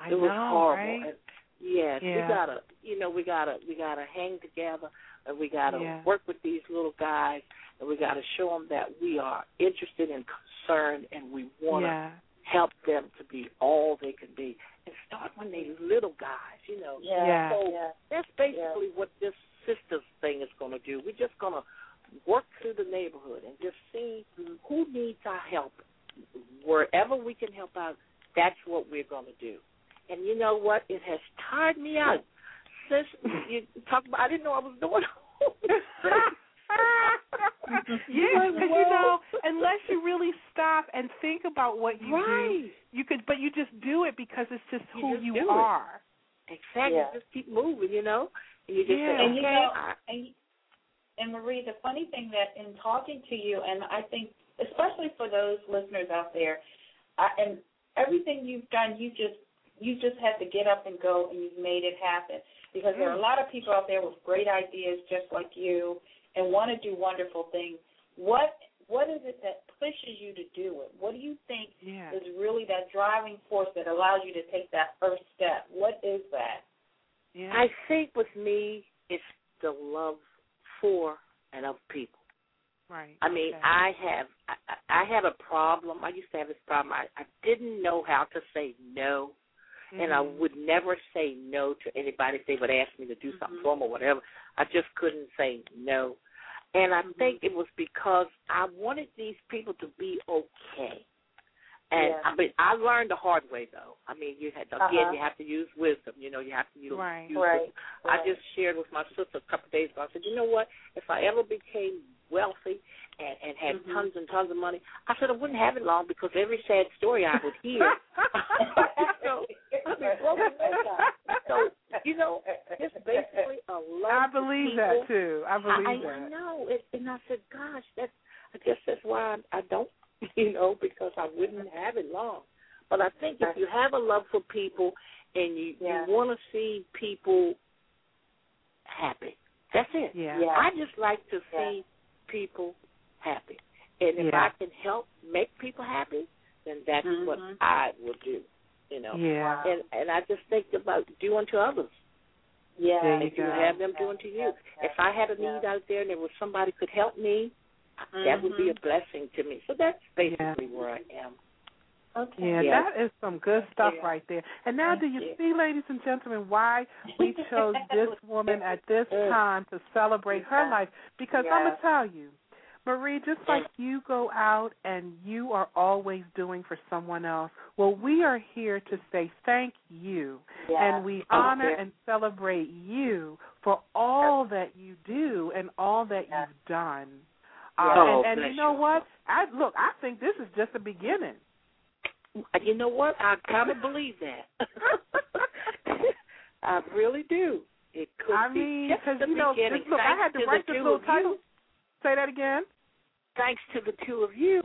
I it was horrible. right? And yes, Yeah. we gotta you know, we gotta we gotta hang together and we gotta Yeah. work with these little guys and we gotta show them that we are interested and concerned and we want to yeah. help them to be all they can be and start when they little guys, you know. Yeah. Yeah. So yeah. that's basically what this sisters thing is going to do. We're just going to work through the neighborhood and just see who needs our help. Wherever we can help out, that's what we're going to do. And you know what? It has tired me out. Since you talk about, I didn't know I was doing all this. yeah, because you know, unless you really stop and think about what you do, right. you could, but you just do it because it's just You who just you do it. are. Exactly. Yeah. Just keep moving, you know. And you just Yeah. say, And you know, I, and and Marie, the funny thing that in talking to you, and I think especially for those listeners out there, I, and everything you've done, you just you just had to get up and go, and you've made it happen. Because there are a mm. lot of people out there with great ideas, just like you, and want to do wonderful things. What what is it that pushes you to do it? What do you think Yeah. is really that driving force that allows you to take that first step? What is that? Yeah. I think with me, it's the love for and of people. right. I mean, okay. I have I, I I had a problem. I used to have this problem. I, I didn't know how to say no, and I Mhm. would never say no to anybody if they would ask me to do something Mhm. for them or whatever. I just couldn't say no, and I Mhm. think it was because I wanted these people to be okay. And Yeah. I mean, I learned the hard way though. I mean, you had again, Uh-huh. you have to use wisdom. You know, you have to use, Right. use Right. wisdom. I just shared with my sister a couple of days ago. I said, you know what? If I ever became wealthy and, and had Mhm. tons and tons of money, I said I wouldn't have it long because every sad story I would hear. so, be broken inside. So, you know, it's basically a love I believe people. that too. I believe I, that. I know, it, and I said, "Gosh, that's I guess that's why I, I don't, you know, because I wouldn't have it long." But I think if you have a love for people and you Yeah. you want to see people happy, that's it. Yeah. Yeah. I just like to Yeah. see people happy, and if Yeah. I can help make people happy, then that's what Mhm. I will do. You know, Yeah. and and I just think about do unto others Yeah. There you if you have them doing to you. If I had a need out there and there was somebody could help me, that would be a mm-hmm. blessing to me. So that's basically where I am. Okay. Yeah, Yeah. that is some good stuff Yeah. right there. And now, Thank do you you. see, ladies and gentlemen, why we chose this woman at this mm. time to celebrate her life? Because I'm gonna tell you, Marie, just like you go out and you are always doing for someone else, well, we are here to say thank you, Yeah. and we honor Okay. and celebrate you for all that you do and all that Yeah. you've done. Yeah. Uh, Oh, and and you know you. what? I look. I think this is just the beginning. You know what? I kind of believe that. I really do. It could I be mean, just because the you know, beginning. this, look, I had to to write this little title. You. Say that again. Thanks to the two of you.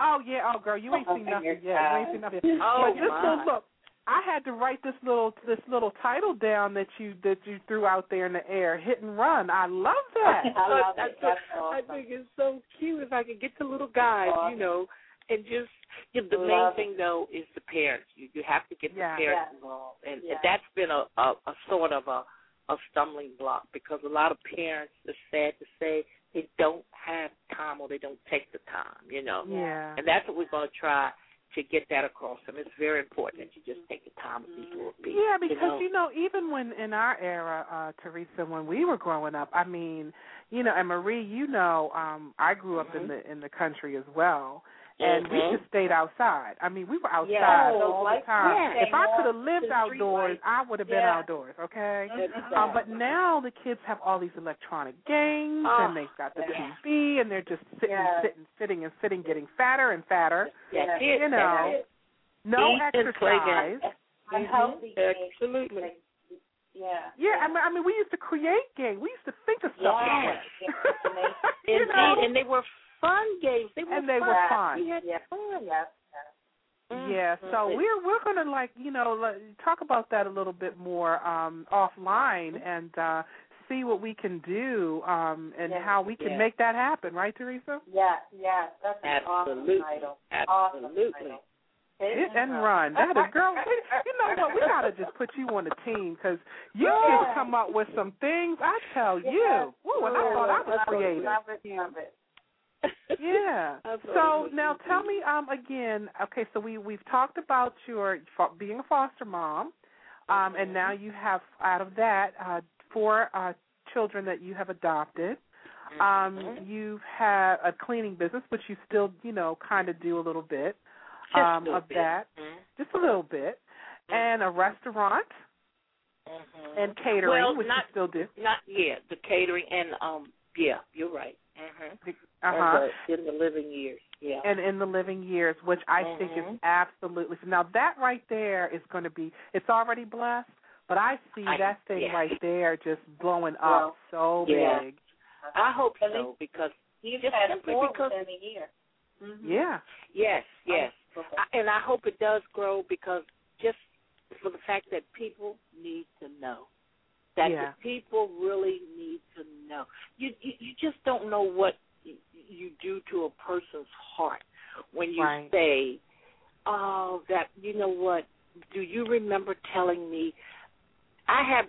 Oh yeah, oh girl, you ain't seen nothing yet. You ain't seen nothing. Yet. Oh but just my. so look, I had to write this little this little title down that you that you threw out there in the air, hit and run. I love that. I love That's it. That's I awesome. think it's so cute if I could get the little guys, you know, and just yeah, the main it. thing though is the parents. You you have to get Yeah. the parents Yeah. involved, and Yeah. that's been a, a a sort of a a stumbling block because a lot of parents, it's sad to say, they don't have time or they don't take the time, you know. Yeah. And that's what we're going to try to get that across them. It's very important that you just take the time with these little people. Yeah, because you know? you know, even when in our era, uh, Teresa, when we were growing up, I mean, you know, and Marie, you know, um, I grew up in Mhm. the in the country as well. And we Mhm. just stayed outside. I mean, we were outside Yeah, those all the time. Yeah. If I could have lived outdoors, streetlights. I would have been Yeah. outdoors. Okay. Mhm. Um, but now the kids have all these electronic games, Oh, and they've got the yeah. TV, and they're just sitting, Yeah. sitting, sitting, and sitting, getting fatter and fatter. That's Yeah. You know, That's. No Eat exercise. games. Unhealthy games. Absolutely. Like, yeah. Yeah, I mean, I mean, we used to create games. We used to think of stuff Yeah. like Yeah. that. you Indeed, know? and they were fun games. They were And they fun. were fun. We had Yeah. fun. Yeah. Yeah, so Mhm. we're we're gonna like you know talk about that a little bit more um offline and uh see what we can do um and Yeah. how we can Yeah. make that happen, right, Teresa? Yeah, yeah, that's an Absolutely. awesome title. Absolutely. Awesome title. Hit and run. That is, girl. we- You know what? We gotta just put you on the team because you just come up with some things. I tell you. Yeah. Woo, and I thought I was creative. Love it, love it. Yeah. So now tell me um again. Okay, so we we've talked about your being a foster mom, um, and now you have out of that uh, four uh, children that you have adopted. Um, Mhm. you've had a cleaning business, which you still you know kind of do a little bit um, little of bit. that, Mhm. just a little bit, and a restaurant Mhm. and catering, Well, which not- you still do. Not yeah, the catering and um yeah, you're right. Mhm. Uh huh. In the living years. Yeah. and in the living years, which I think is Mhm. absolutely now that right there is going to be it's already blessed, but I see I- that thing yeah. right there just blowing up so yeah. big. I hope At so because You've Just had simply four because- within a year. Mhm. Yeah, yes, yes. Okay. I, and I hope it does grow because just for the fact that people need to know that Yeah. the people really need to know. You you, you just don't know what you do to a person's heart when you Right. say, "Oh, that you know what? Do you remember telling me?" I have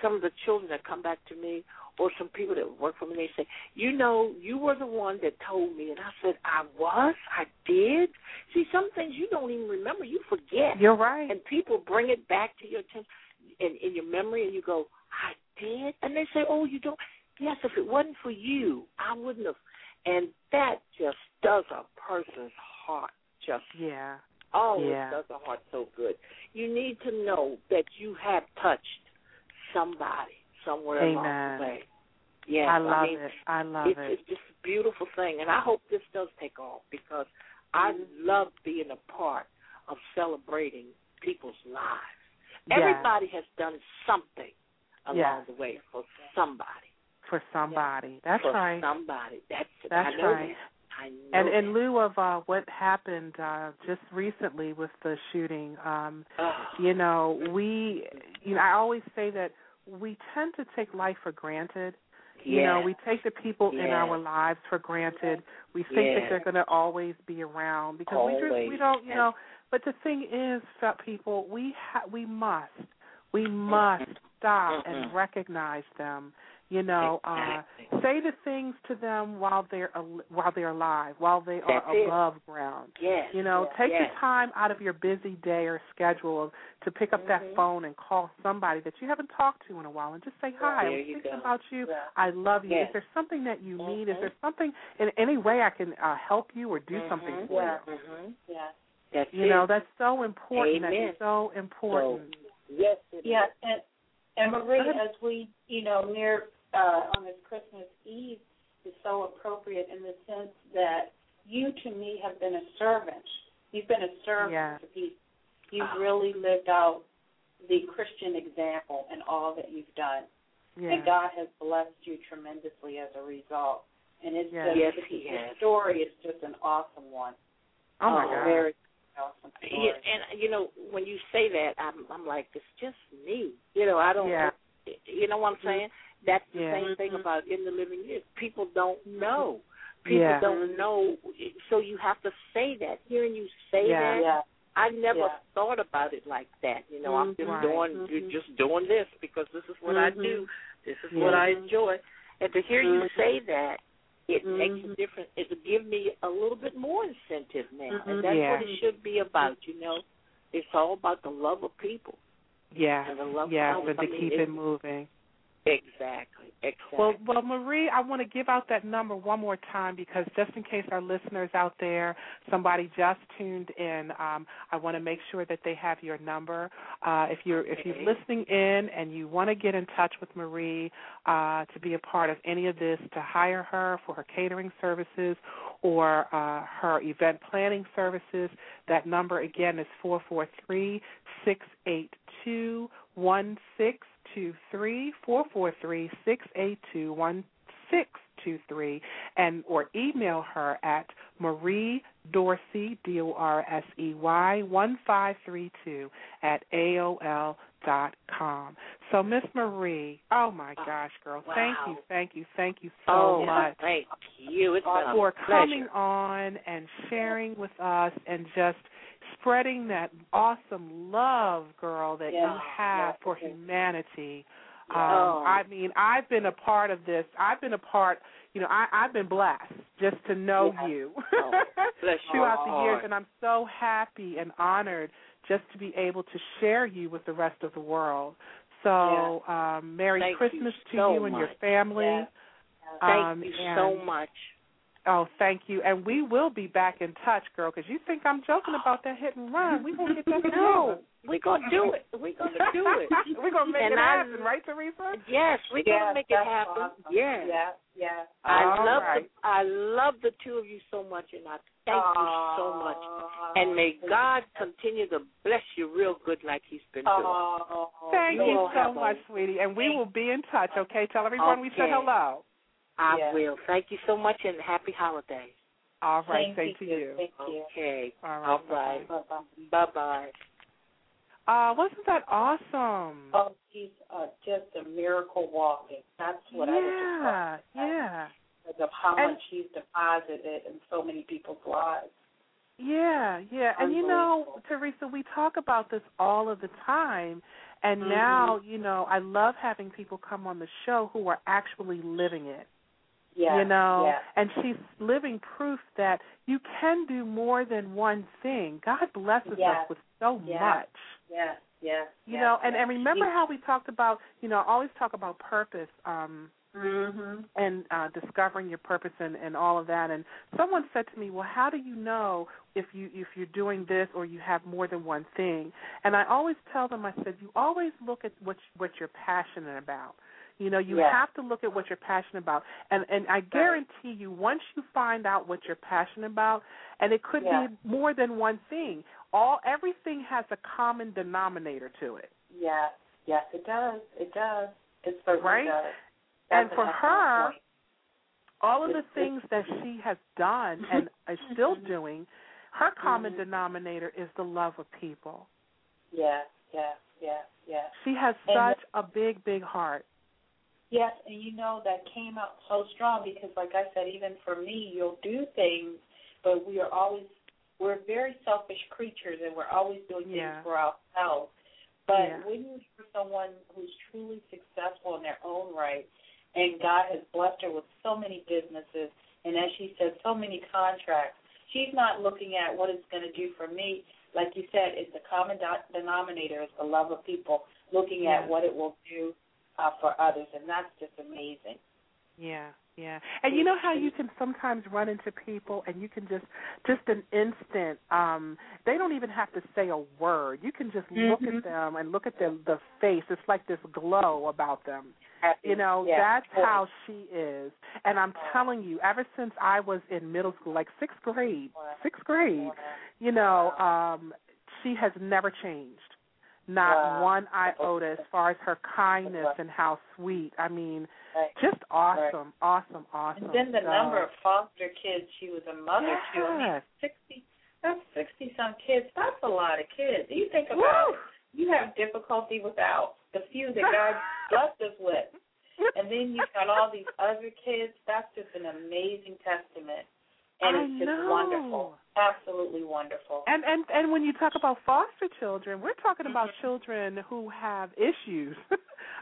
some of the children that come back to me, or some people that work for me. They say, "You know, you were the one that told me," and I said, "I was. I did." See, some things you don't even remember. You forget you're right. and people bring it back to your attention in, in your memory, and you go, "I did," and they say, "Oh, you don't." Yes, if it wasn't for you, I wouldn't have. And that just does a person's heart just yeah, oh, Yeah. it does a heart so good. You need to know that you have touched somebody somewhere along the way. Yeah, I love mean, it. I love it's, it. it's just a beautiful thing, and I hope this does take off because I Mm-hmm. love being a part of celebrating people's lives. Everybody has done something along the way for somebody. for somebody. That's for right. somebody. That's That's I know right. that. And that. in lieu of uh, what happened uh, just recently with the shooting, um, Oh. you know, we, you know, I always say that we tend to take life for granted. You know, we take the people in our lives for granted. We think that they're going to always be around because we just we don't, you know. But the thing is, fat people, we ha- we must, we must stop and Mhm. recognize them. You know, uh, say the things to them while they're al- while they're alive, while they are That's it. above ground. Yes. You know, Yeah. take Yes. the time out of your busy day or schedule to pick up that Mhm. phone and call somebody that you haven't talked to in a while and just say, "Hi, There I'm you thinking go. about you. Yeah. I love you. Yes. Is there something that you need? Is Mhm. there something in any way I can uh, help you or do something Mhm. for Yeah. Mhm. Yeah. That's you? You it. know, that's so important. Amen. That's so important. yes, it Yeah, is. and and Marie, as we you know near uh, on this Christmas Eve is so appropriate in the sense that you to me have been a servant. You've been a servant Yeah. to people. You've Ah. really lived out the Christian example in all that you've done, yeah. and God has blessed you tremendously as a result. And it's Yeah. just Yes, it's, He the story is just an awesome one. oh my Oh, God. Very awesome story. Yeah, and you know when you say that, I'm I'm like it's just me. You know I don't. Yeah. You know what I'm saying? That's the Yeah. same thing Mhm. about in the living years. People don't know. People Yeah. don't know. So you have to say that. Hearing you say Yeah. that, yeah. I never Yeah. thought about it like that. You know, I'm just Right. doing Mhm. just doing this because this is what I Mhm. do. This is Yeah. what I enjoy. And to hear you say that, it makes a Mhm. difference. It will give me a little bit more incentive now, Mhm. and that's Yeah. what it should be about. You know, it's all about the love of people Yeah. and the love Yeah, of but to I mean, keep it- it moving. Exactly. Exactly. Well, well, Marie, I want to give out that number one more time because just in case our listeners out there, somebody just tuned in, um, I want to make sure that they have your number. Uh, if you're if you're listening in and you want to get in touch with Marie uh, to be a part of any of this, to hire her for her catering services or uh, her event planning services, that number again is four four three six eight two one six two three four four three six eight two one six two three and or email her at Marie Dorsey D O R S E Y one five three two at AOL dot com. So Miss Marie, oh my gosh, girl, wow. thank you, thank you, thank you so oh, much. Thank you. It's for coming on and sharing with us and just spreading that awesome love, girl, that Yeah, you have yeah, for yeah. humanity. Yeah. Um, I mean, I've been a part of this. I've been a part. You know, I, I've been blessed just to know Yeah. you Oh, throughout the years, and I'm so happy and honored just to be able to share you with the rest of the world. So, um, Merry Thank you Christmas to so you and your much. family. Yeah. Thank um, you so much. Oh, thank you. And we will be back in touch, girl, because you think I'm joking about that hit and run. We won't get that No, we're gonna do it. We're gonna do it. We're going to make And it I- happen, right, Teresa? Yes, we're Yes, gonna make it happen. awesome. Yes. Yeah, yeah. I All love right. the I love the two of you so much, and I thank you so much. And may God continue to bless you real good like He's been doing. Oh, Thank you you so have a- much, sweetie. And we will be in touch, okay? Tell everyone we said hello. I Yes. will. Thank you so much, and happy holidays. All right, Thank same you. to you. Thank you. Okay. All right. All right. Bye-bye. Bye bye. Uh, wasn't that awesome? Oh, she's uh, just a miracle walking. That's what I would yeah, describe yeah. because of how And- much she's deposited in so many people's lives. Yeah, yeah. And you know, Teresa, we talk about this all of the time. And Mhm. now, you know, I love having people come on the show who are actually living it. Yeah, you know, yeah. and she's living proof that you can do more than one thing. God blesses Yes. us with so Yes. much. Yeah, yeah. You know, and and remember how we talked about, you know, always talk about purpose. Um Mhm. and uh, discovering your purpose and, and all of that. And someone said to me, "Well, how do you know if you if you're doing this or you have more than one thing?" And I always tell them, I said, "You always look at what what you're passionate about. You know, you Yeah. have to look at what you're passionate about. And and I guarantee you, once you find out what you're passionate about, and it could Yeah. be more than one thing. All everything has a common denominator to it." Yes, yes, it does. It does. It certainly Right? does. And for her, point. all of the things that she has done and is still doing, her common Mhm. denominator is the love of people. Yes, yes, yes, yes. She has And such a big, big heart. Yes, and you know that came out so strong because, like I said, even for me, you'll do things, but we are always we're very selfish creatures, and we're always doing things Yeah. for ourselves. But Yeah. when you hear someone who's truly successful in their own right, and God has blessed her with so many businesses, and as she said, so many contracts, she's not looking at what it's going to do for me. Like you said, it's the common dot- denominator is the love of people, looking Yeah. at what it will do uh, for others, and that's just amazing. Yeah, yeah. And you know how you can sometimes run into people and you can just just an instant um they don't even have to say a word. You can just look Mhm. at them and look at their the face. It's like this glow about them. You know, yeah. that's how she is. And I'm telling you, ever since I was in middle school, like sixth grade, sixth grade, you know, um, she has never changed. Not Wow. one iota as far as her kindness and how sweet. I mean, Right. just awesome, awesome, awesome. And then the So- number of foster kids she was a mother to. I mean, sixty. That's sixty some kids. That's a lot of kids. You think about Woo! it. You have difficulty without the few that God blessed us with, and then you've got all these other kids. That's just an amazing testament, and I it's just know. wonderful. Absolutely wonderful. And and and when you talk about foster children, we're talking about children who have issues.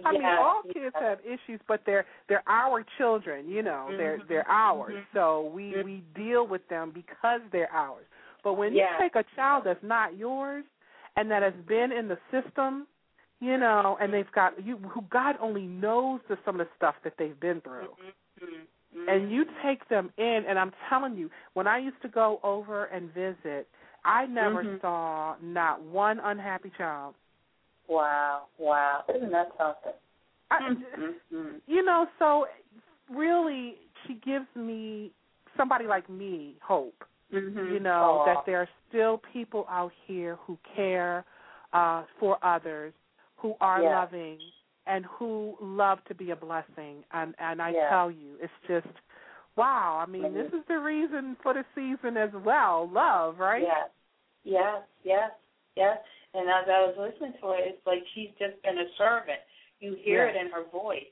I mean, Yes, all yes. kids have issues, but they're they're our children. You know, they're Mhm, they're ours. mhm. So we Mhm. we deal with them because they're ours. But when Yeah. you take a child that's not yours and that has been in the system, you know, and they've got you who God only knows the, some of the stuff that they've been through. Mm-hmm. And you take them in, and I'm telling you, when I used to go over and visit, I never Mhm. saw not one unhappy child. Wow, wow. Isn't that something? I, Mm-hmm. you know, so really, she gives me somebody like me hope. Mm-hmm. You know Aw. that there are still people out here who care uh, for others, who are Yeah. loving, and who love to be a blessing. And and I Yeah. tell you, it's just wow. I mean, this Mhm. is the reason for the season as well. Love, right? Yes, yes, yes, yes. And as I was listening to her, it's like she's just been a servant. You hear Yes. it in her voice.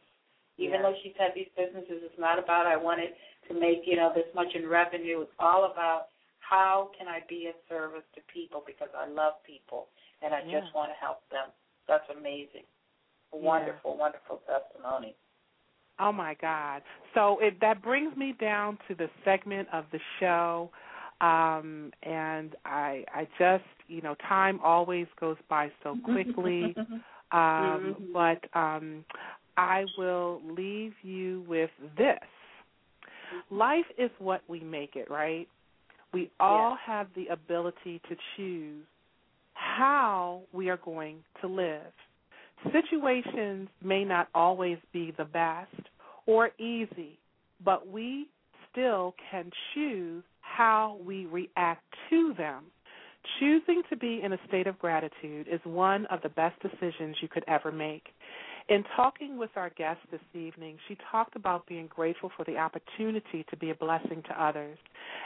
Even Yes. though she's had these businesses, it's not about I wanted to make, you know, this much in revenue. It's all about how can I be of service to people because I love people and I Yeah. just want to help them. That's amazing. Wonderful, wonderful testimony. Oh my God! So it that brings me down to the segment of the show, um, and I I just you know time always goes by so quickly, um, Mhm. but um, I will leave you with this: life is what we make it, right? We all have the ability to choose how we are going to live. Situations may not always be the best or easy, but we still can choose how we react to them. Choosing to be in a state of gratitude is one of the best decisions you could ever make. In talking with our guest this evening, she talked about being grateful for the opportunity to be a blessing to others.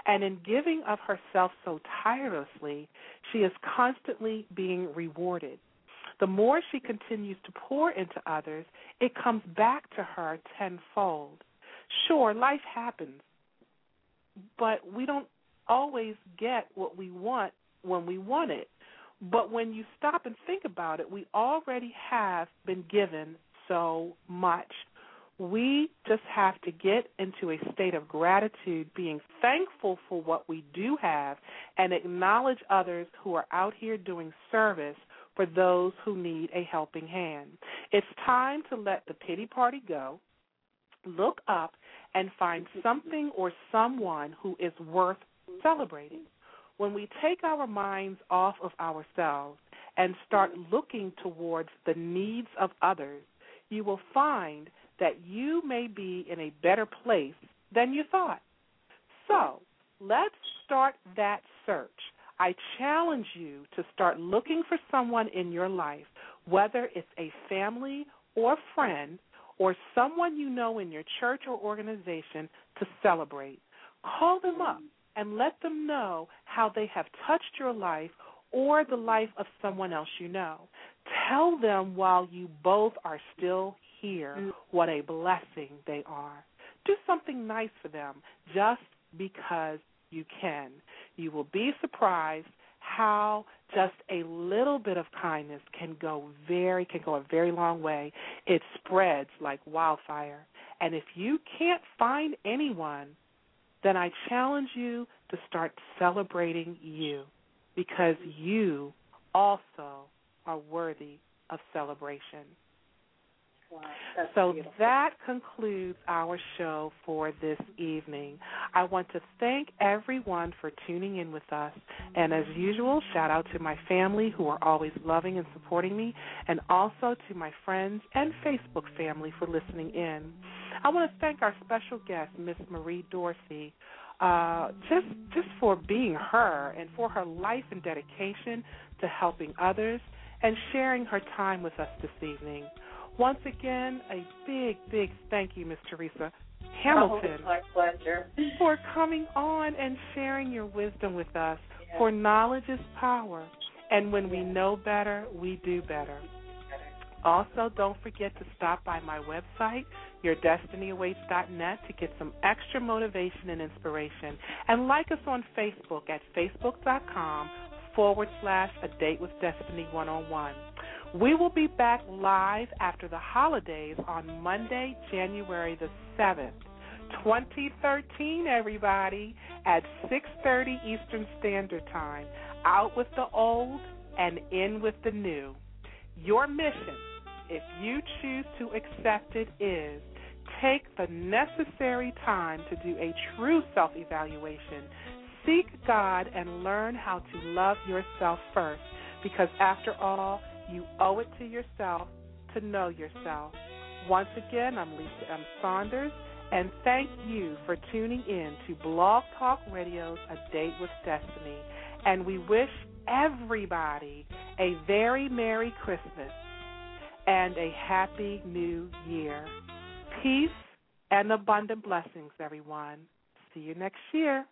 And in giving of herself so tirelessly, she is constantly being rewarded. The more she continues to pour into others, it comes back to her tenfold. Sure, life happens, but we don't always get what we want when we want it. But when you stop and think about it, we already have been given so much. We just have to get into a state of gratitude, being thankful for what we do have, and acknowledge others who are out here doing service for those who need a helping hand. It's time to let the pity party go, look up, and find something or someone who is worth celebrating. When we take our minds off of ourselves and start looking towards the needs of others, you will find that you may be in a better place than you thought. So, let's start that search. I challenge you to start looking for someone in your life, whether it's a family or friend or someone you know in your church or organization, to celebrate. Call them up and let them know how they have touched your life or the life of someone else you know. Tell them while you both are still here what a blessing they are. Do something nice for them just because you can. You will be surprised how just a little bit of kindness can go very can go a very long way. It spreads like wildfire. And if you can't find anyone, then I challenge you to start celebrating you because you also are worthy of celebration. Wow, So beautiful. that concludes our show for this evening. I want to thank everyone for tuning in with us. And as usual, shout out to my family who are always loving and supporting me, and also to my friends and Facebook family for listening in. I want to thank our special guest, Miss Marie Dorsey, uh, just just for being her and for her life and dedication to helping others and sharing her time with us this evening. Once again, a big, big thank you, Miss Teresa Hamilton, Oh, my pleasure. for coming on and sharing your wisdom with us. For knowledge is power, and when we know better, we do better. Also, don't forget to stop by my website, yourdestinyawaits.net, to get some extra motivation and inspiration. And like us on Facebook at facebook.com forward slash a date with destiny 101. We will be back live after the holidays on Monday, January the 7th. 2013 everybody at 6:30 Eastern Standard Time out with the old and in with the new Your mission, if you choose to accept it, is take the necessary time to do a true self evaluation. Seek God and learn how to love yourself first because, after all, you owe it to yourself to know yourself. Once again, I'm Lisa M. Saunders, and thank you for tuning in to Blog Talk Radio's A Date with Destiny. And we wish everybody a very Merry Christmas and a Happy New Year. Peace and abundant blessings, everyone. See you next year.